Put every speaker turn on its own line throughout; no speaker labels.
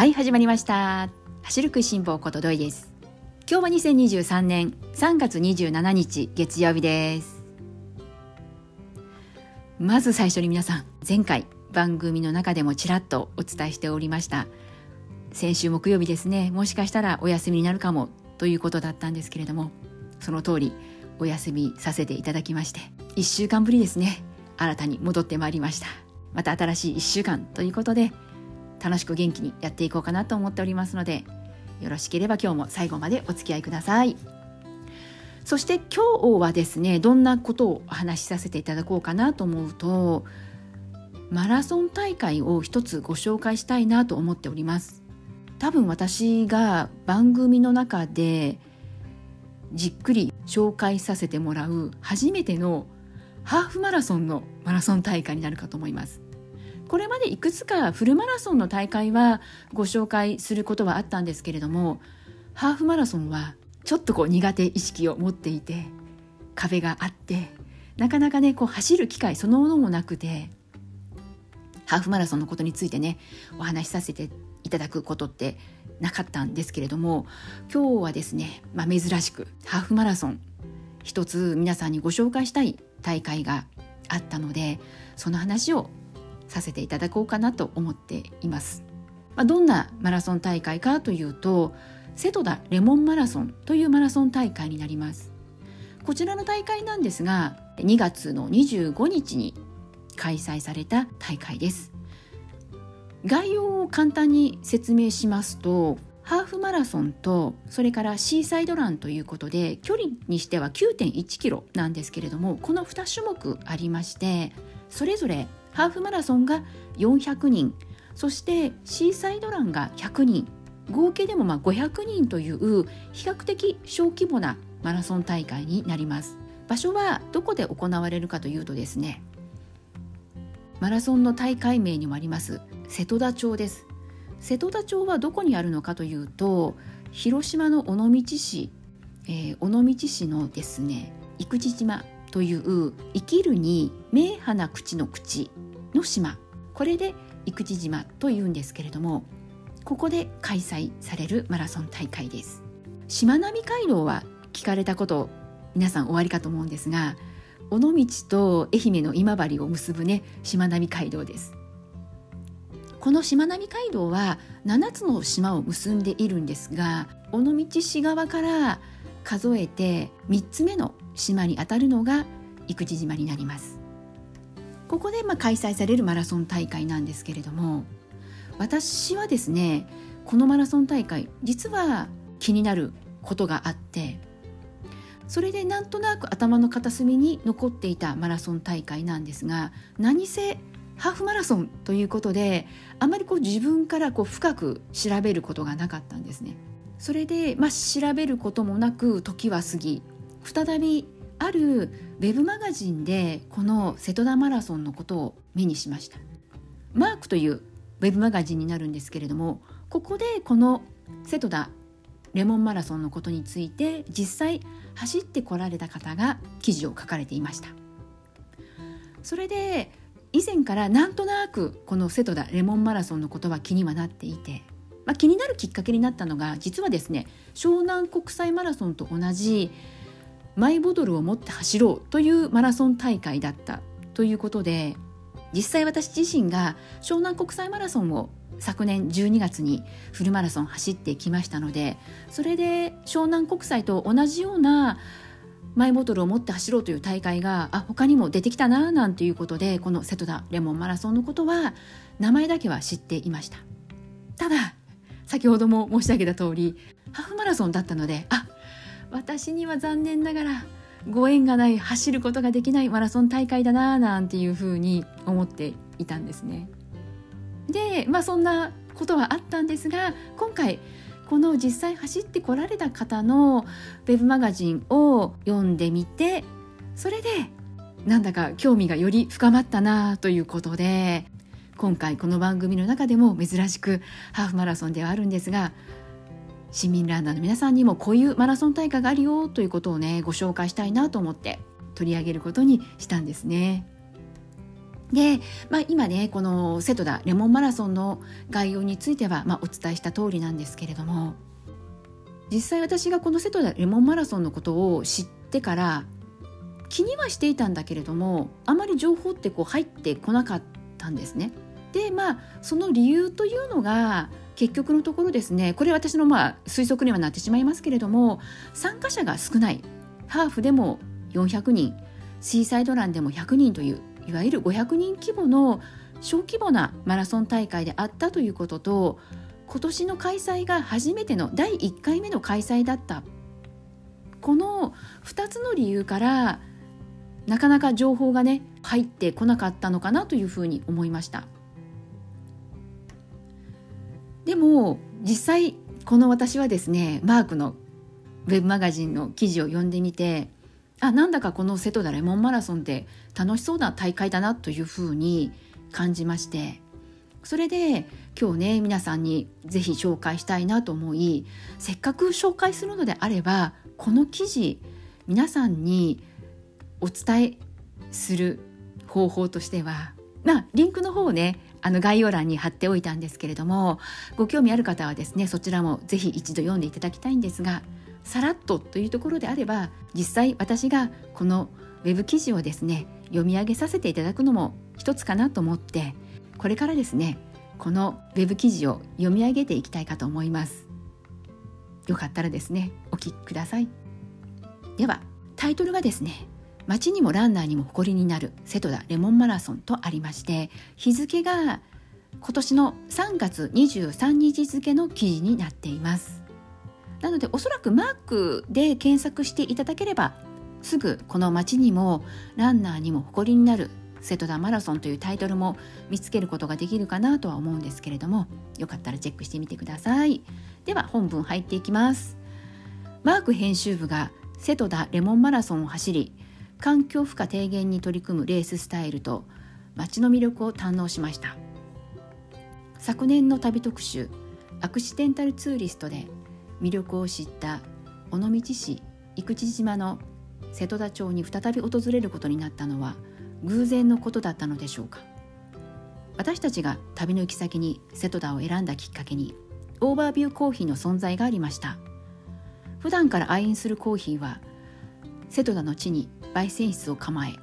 はい始まりました。走る食いしん坊ことどいです。今日は2023年3月27日月曜日です。まず最初に皆さん前回番組の中でもちらっとお伝えしておりました。先週木曜日ですね。もしかしたらお休みになるかもということだったんですけれどもその通りお休みさせていただきまして1週間ぶりですね。新たに戻ってまいりました。また新しい1週間ということで楽しく元気にやっていこうかなと思っておりますのでよろしければ今日も最後までお付き合いください。そして今日はですねどんなことをお話しさせていただこうかなと思うとマラソン大会を一つご紹介したいなと思っております。多分私が番組の中でじっくり紹介させてもらう初めてのハーフマラソンのマラソン大会になるかと思います。これまでいくつかフルマラソンの大会はご紹介することはあったんですけれどもハーフマラソンはちょっとこう苦手意識を持っていて壁があってなかなかねこう走る機会そのものもなくてハーフマラソンのことについてねお話しさせていただくことってなかったんですけれども今日はですね、まあ、珍しくハーフマラソン一つ皆さんにご紹介したい大会があったのでその話をさせていただこうかなと思っています。まあ、どんなマラソン大会かというと瀬戸田レモンマラソンというマラソン大会になります。こちらの大会なんですが2月の25日に開催された大会です。概要を簡単に説明しますとハーフマラソンとそれからシーサイドランということで距離にしては9.1キロなんですけれどもこの2種目ありましてそれぞれハーフマラソンが400人。そしてシーサイドランが100人。合計でもまあ500人という比較的小規模なマラソン大会になります。場所はどこで行われるかというとですねマラソンの大会名にもあります瀬戸田町です。瀬戸田町はどこにあるのかというと広島の尾道市、えー、尾道市のですね生地島という生きるに名花口の口。の島。これで生口島というんですけれどもここで開催されるマラソン大会です。しまなみ海道は聞かれたこと皆さん終わりかと思うんですが尾道と愛媛の今治を結ぶねしまなみ海道です。このしまなみ海道は7つの島を結んでいるんですが尾道市側から数えて3つ目の島にあたるのが生口島になります。ここでま開催されるマラソン大会なんですけれども私はですねこのマラソン大会実は気になることがあってそれでなんとなく頭の片隅に残っていたマラソン大会なんですが何せハーフマラソンということであまりこう自分からこう深く調べることがなかったんですね。それで、まあ、調べることもなく時は過ぎ再びあるウェブマガジンでこの瀬戸田マラソンのことを目にしました。マークというウェブマガジンになるんですけれどもここでこの瀬戸田レモンマラソンのことについて実際走ってこられた方が記事を書かれていました。それで以前からなんとなくこの瀬戸田レモンマラソンのことは気にはなっていて、まあ、気になるきっかけになったのが実はですね湘南国際マラソンと同じマイボトルを持って走ろうというマラソン大会だったということで実際私自身が湘南国際マラソンを昨年12月にフルマラソン走ってきましたのでそれで湘南国際と同じようなマイボトルを持って走ろうという大会があ他にも出てきたななんていうことでこの瀬戸田レモンマラソンのことは名前だけは知っていました。ただ先ほども申し上げた通りハーフマラソンだったのであ私には残念ながらご縁がない走ることができないマラソン大会だななんていうふうに思っていたんですね。でまあそんなことはあったんですが今回この実際走ってこられた方のウェブマガジンを読んでみてそれでなんだか興味がより深まったなということで今回この番組の中でも珍しくハーフマラソンではあるんですが市民ランナーの皆さんにもこういうマラソン大会があるよということをねご紹介したいなと思って取り上げることにしたんですねで、まあ、今ねこの瀬戸田レモンマラソンの概要については、まあ、お伝えした通りなんですけれども実際私がこの瀬戸田レモンマラソンのことを知ってから気にはしていたんだけれどもあまり情報ってこう入ってこなかったんですね。でまあその理由というのが結局のところですねこれ私のまあ推測にはなってしまいますけれども参加者が少ない。ハーフでも400人。シーサイドランでも100人といういわゆる500人規模の小規模なマラソン大会であったということと今年の開催が初めての第1回目の開催だった。この2つの理由からなかなか情報がね入ってこなかったのかなというふうに思いました。でも実際この私はですねマークのウェブマガジンの記事を読んでみてあなんだかこの瀬戸田レモンマラソンって楽しそうな大会だなというふうに感じましてそれで今日ね皆さんにぜひ紹介したいなと思いせっかく紹介するのであればこの記事皆さんにお伝えする方法としてはまあリンクの方をねあの概要欄に貼っておいたんですけれどもご興味ある方はですねそちらもぜひ一度読んでいただきたいんですがさらっとというところであれば実際私がこのウェブ記事をですね読み上げさせていただくのも一つかなと思ってこれからですねこのウェブ記事を読み上げていきたいかと思います。よかったらですねお聞きください。ではタイトルがですね街にもランナーにも誇りになる瀬戸田レモンマラソンとありまして日付が今年の3月23日付の記事になっています。なのでおそらくマークで検索していただければすぐこの街にもランナーにも誇りになる瀬戸田マラソンというタイトルも見つけることができるかなとは思うんですけれどもよかったらチェックしてみてください。では本文入っていきます。マーク編集部が瀬戸田レモンマラソンを走り環境負荷低減に取り組むレーススタイルと街の魅力を堪能しました。昨年の旅特集アクシデンタルツーリストで魅力を知った尾道市生口島の瀬戸田町に再び訪れることになったのは偶然のことだったのでしょうか。私たちが旅の行き先に瀬戸田を選んだきっかけにオーバービューコーヒーの存在がありました。普段から愛飲するコーヒーは瀬戸田の地に焙煎室を構え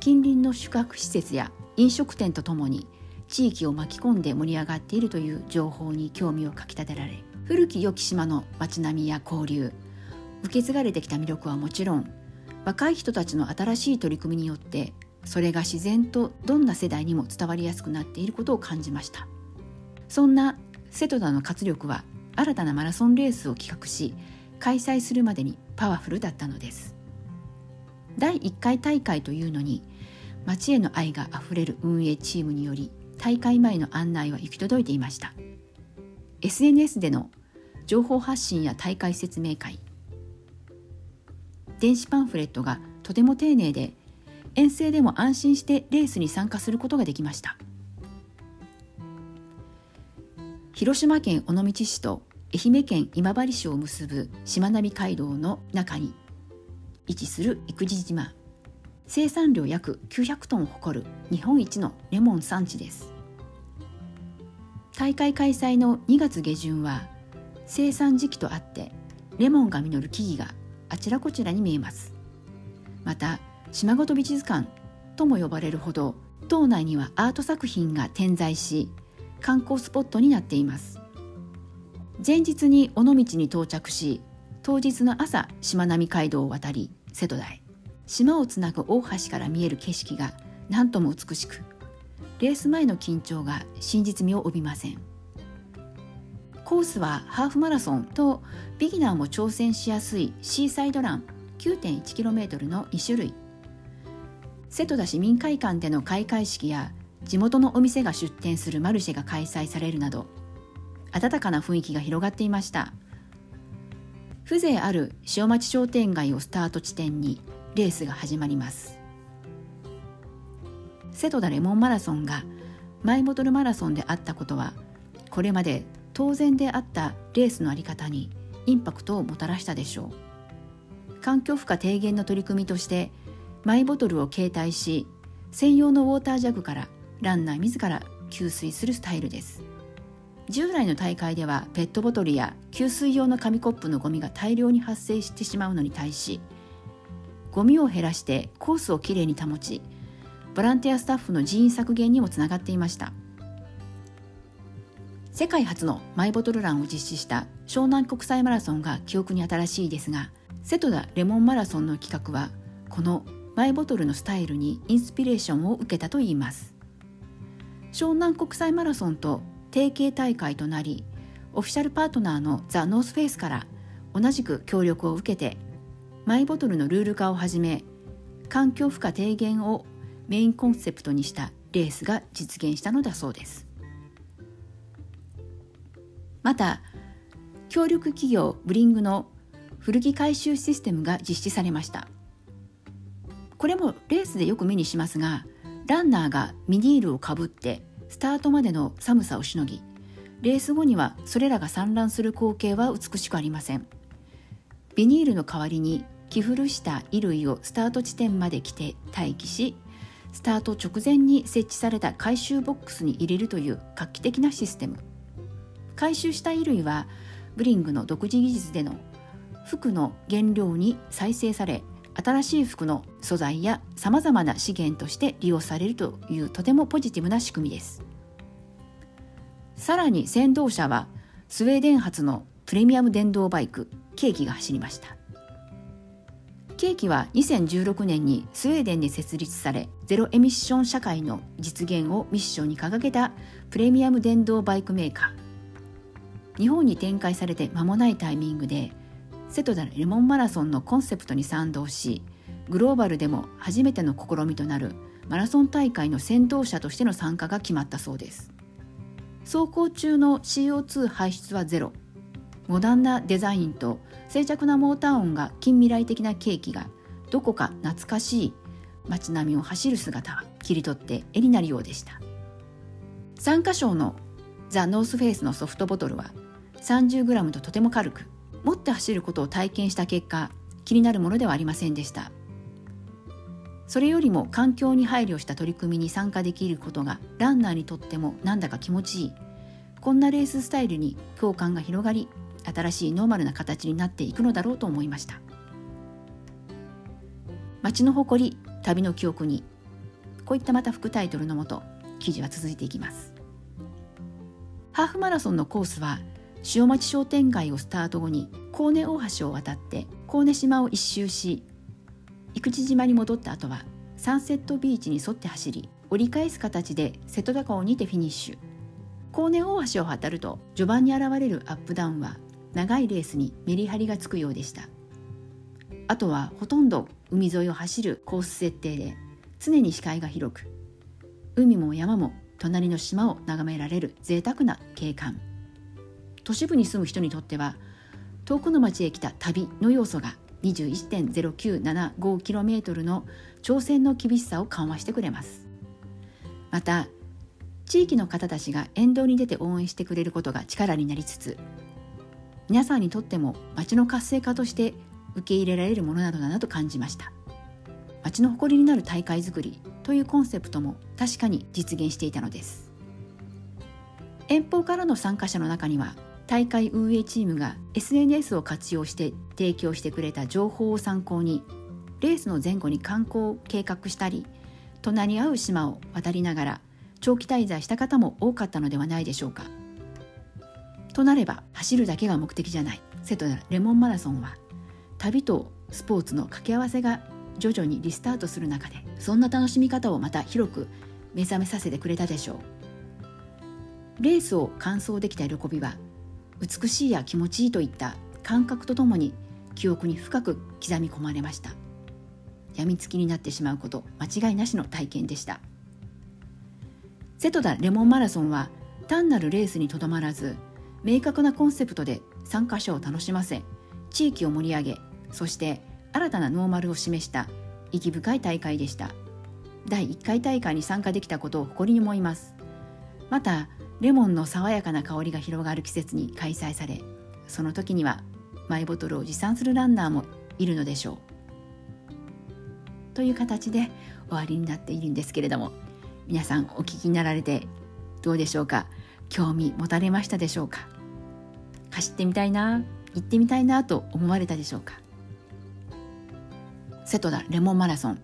近隣の宿泊施設や飲食店とともに地域を巻き込んで盛り上がっているという情報に興味をかきたてられ古き良き島の街並みや交流受け継がれてきた魅力はもちろん若い人たちの新しい取り組みによってそれが自然とどんな世代にも伝わりやすくなっていることを感じました。そんな瀬戸田の活力は新たなマラソンレースを企画し開催するまでにパワフルだったのです。第1回大会というのに町への愛があふれる運営チームにより大会前の案内は行き届いていました。SNS での情報発信や大会説明会。電子パンフレットがとても丁寧で遠征でも安心してレースに参加することができました。広島県尾道市と愛媛県今治市を結ぶしまなみ海道の中に位置する生地島。生産量約900トンを誇る日本一のレモン産地です。大会開催の2月下旬は生産時期とあってレモンが実る木々があちらこちらに見えます。また島ごと美術館とも呼ばれるほど島内にはアート作品が点在し観光スポットになっています。前日に尾道に到着し当日の朝しまなみ海道を渡り瀬戸内島をつなぐ大橋から見える景色が何とも美しくレース前の緊張が真実味を帯びません。コースはハーフマラソンとビギナーも挑戦しやすいシーサイドラン 9.1km の2種類。瀬戸田市民会館での開会式や地元のお店が出店するマルシェが開催されるなど温かな雰囲気が広がっていました。風情ある塩町商店街をスタート地点にレースが始まります。瀬戸田レモンマラソンがマイボトルマラソンであったことはこれまで当然であったレースの在り方にインパクトをもたらしたでしょう。環境負荷低減の取り組みとしてマイボトルを携帯し専用のウォータージャグからランナー自ら給水するスタイルです。従来の大会ではペットボトルや給水用の紙コップのゴミが大量に発生してしまうのに対しゴミを減らしてコースをきれいに保ちボランティアスタッフの人員削減にもつながっていました。世界初のマイボトルランを実施した湘南国際マラソンが記憶に新しいですが瀬戸田レモンマラソンの企画はこのマイボトルのスタイルにインスピレーションを受けたといいます。湘南国際マラソンと提携大会となりオフィシャルパートナーのザ・ノースフェイスから同じく協力を受けてマイボトルのルール化をはじめ環境負荷低減をメインコンセプトにしたレースが実現したのだそうです。また協力企業ブリングの古着回収システムが実施されました。これもレースでよく目にしますがランナーがミニールをかぶってスタートまでの寒さをしのぎレース後にはそれらが散乱する光景は美しくありません。ビニールの代わりに着古した衣類をスタート地点まで着て待機しスタート直前に設置された回収ボックスに入れるという画期的なシステム。回収した衣類はブリングの独自技術での服の原料に再生され新しい服の素材やさまざまな資源として利用されるというとてもポジティブな仕組みです。さらに先導車はスウェーデン発のプレミアム電動バイクケーキが走りました。ケーキは2016年にスウェーデンで設立されゼロエミッション社会の実現をミッションに掲げたプレミアム電動バイクメーカー。日本に展開されて間もないタイミングで瀬戸田レモンマラソンのコンセプトに賛同しグローバルでも初めての試みとなるマラソン大会の先導者としての参加が決まったそうです。走行中の CO2 排出はゼロ。モダンなデザインと静寂なモーター音が近未来的なケーキがどこか懐かしい街並みを走る姿は切り取って絵になるようでした。参加賞のザ・ノースフェイスのソフトボトルは 30g ととても軽く持って走ることを体験した結果気になるものではありませんでした。それよりも環境に配慮した取り組みに参加できることがランナーにとってもなんだか気持ちいい。こんなレーススタイルに共感が広がり新しいノーマルな形になっていくのだろうと思いました。街の誇り旅の記憶にこういったまた副タイトルのもと記事は続いていきます。ハーフマラソンのコースは塩町商店街をスタート後に高根大橋を渡って高根島を一周し生口島に戻った後はサンセットビーチに沿って走り折り返す形で瀬戸田港にてフィニッシュ。高根大橋を渡ると序盤に現れるアップダウンは長いレースにメリハリがつくようでした。あとはほとんど海沿いを走るコース設定で常に視界が広く海も山も隣の島を眺められる贅沢な景観。都市部に住む人にとっては遠くの町へ来た旅の要素が 21.0975km の挑戦の厳しさを緩和してくれます。また地域の方たちが沿道に出て応援してくれることが力になりつつ皆さんにとっても町の活性化として受け入れられるものなどだなと感じました。町の誇りになる大会づくりというコンセプトも確かに実現していたのです。遠方からの参加者の中には大会運営チームが SNS を活用して提供してくれた情報を参考にレースの前後に観光を計画したり隣り合う島を渡りながら長期滞在した方も多かったのではないでしょうか。となれば走るだけが目的じゃない瀬戸田レモンマラソンは旅とスポーツの掛け合わせが徐々にリスタートする中でそんな楽しみ方をまた広く目覚めさせてくれたでしょうレースを完走できた喜びは美しいや気持ちいいといった感覚とともに記憶に深く刻み込まれました。病みつきになってしまうこと間違いなしの体験でした。瀬戸田レモンマラソンは単なるレースにとどまらず明確なコンセプトで参加者を楽しませ地域を盛り上げそして新たなノーマルを示した意義深い大会でした。第1回大会に参加できたことを誇りに思います。またレモンの爽やかな香りが広がる季節に開催されその時にはマイボトルを持参するランナーもいるのでしょう。という形で終わりになっているんですけれども皆さんお聞きになられてどうでしょうか？興味持たれましたでしょうか走ってみたいな？行ってみたいなと思われたでしょうか？瀬戸田レモンマラソン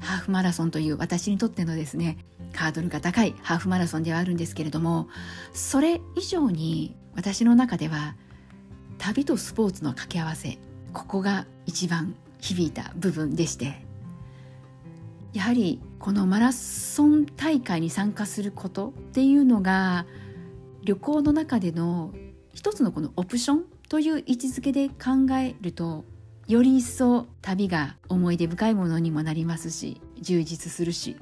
ハーフマラソンという私にとってのですねハードルが高いハーフマラソンではあるんですけれどもそれ以上に私の中では旅とスポーツの掛け合わせここが一番響いた部分でしてやはりこのマラソン大会に参加することっていうのが旅行の中での一つのこのオプションという位置づけで考えるとより一層旅が思い出深いものにもなりますし充実するし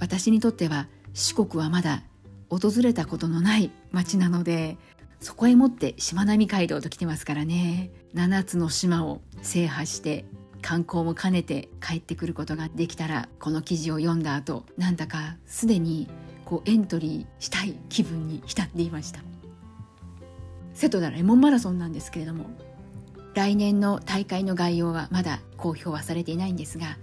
私にとっては四国はまだ訪れたことのない街なのでそこへもってしまなみ海道と来てますからね。7つの島を制覇して観光も兼ねて帰ってくることができたらこの記事を読んだ後なんだかすでにこうエントリーしたい気分に浸っていました。瀬戸田レモンマラソンなんですけれども来年の大会の概要はまだ公表はされていないんですが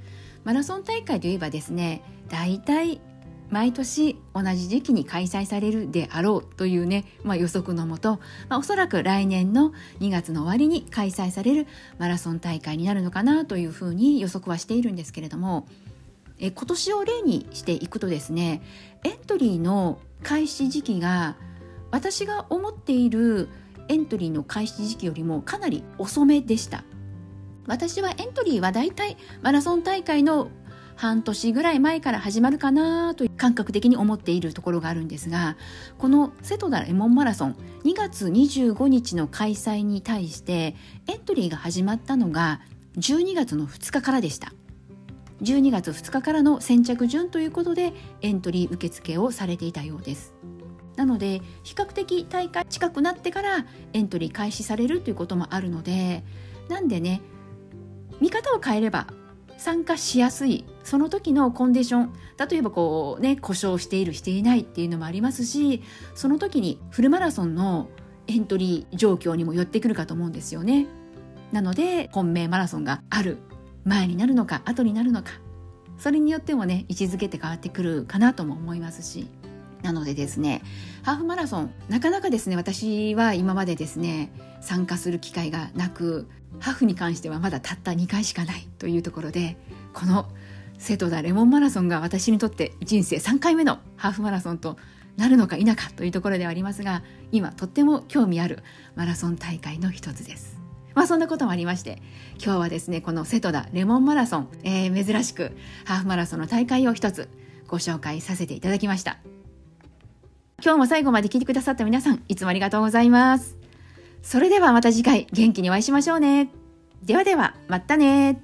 マラソン大会といえばですね大体毎年同じ時期に開催されるであろうというね、まあ、予測のもと、まあ、おそらく来年の2月の終わりに開催されるマラソン大会になるのかなというふうに予測はしているんですけれどもえ今年を例にしていくとですねエントリーの開始時期が私が思っているエントリーの開始時期よりもかなり遅めでした。私はエントリーはだいたいマラソン大会の半年ぐらい前から始まるかなという感覚的に思っているところがあるんですがこの瀬戸田レモンマラソン2月25日の開催に対してエントリーが始まったのが12月の2日からでした。12月2日からの先着順ということでエントリー受付をされていたようです。なので比較的大会近くなってからエントリー開始されるということもあるのでなんでね見方を変えれば参加しやすいその時のコンディション例えばこうね故障しているしていないっていうのもありますしその時にフルマラソンのエントリー状況にも寄ってくるかと思うんですよね。なので本命マラソンがある前になるのか後になるのかそれによってもね位置づけて変わってくるかなとも思いますし。なのでですねハーフマラソンなかなかですね私は今までですね参加する機会がなくハーフに関してはまだたった2回しかないというところでこの瀬戸田レモンマラソンが私にとって人生3回目のハーフマラソンとなるのか否かというところではありますが今とっても興味あるマラソン大会の一つです。まあそんなこともありまして今日はですねこの瀬戸田レモンマラソン、えー、珍しくハーフマラソンの大会を一つご紹介させていただきました。今日も最後まで聞いてくださった皆さん、いつもありがとうございます。それではまた次回元気にお会いしましょうね。ではでは、またね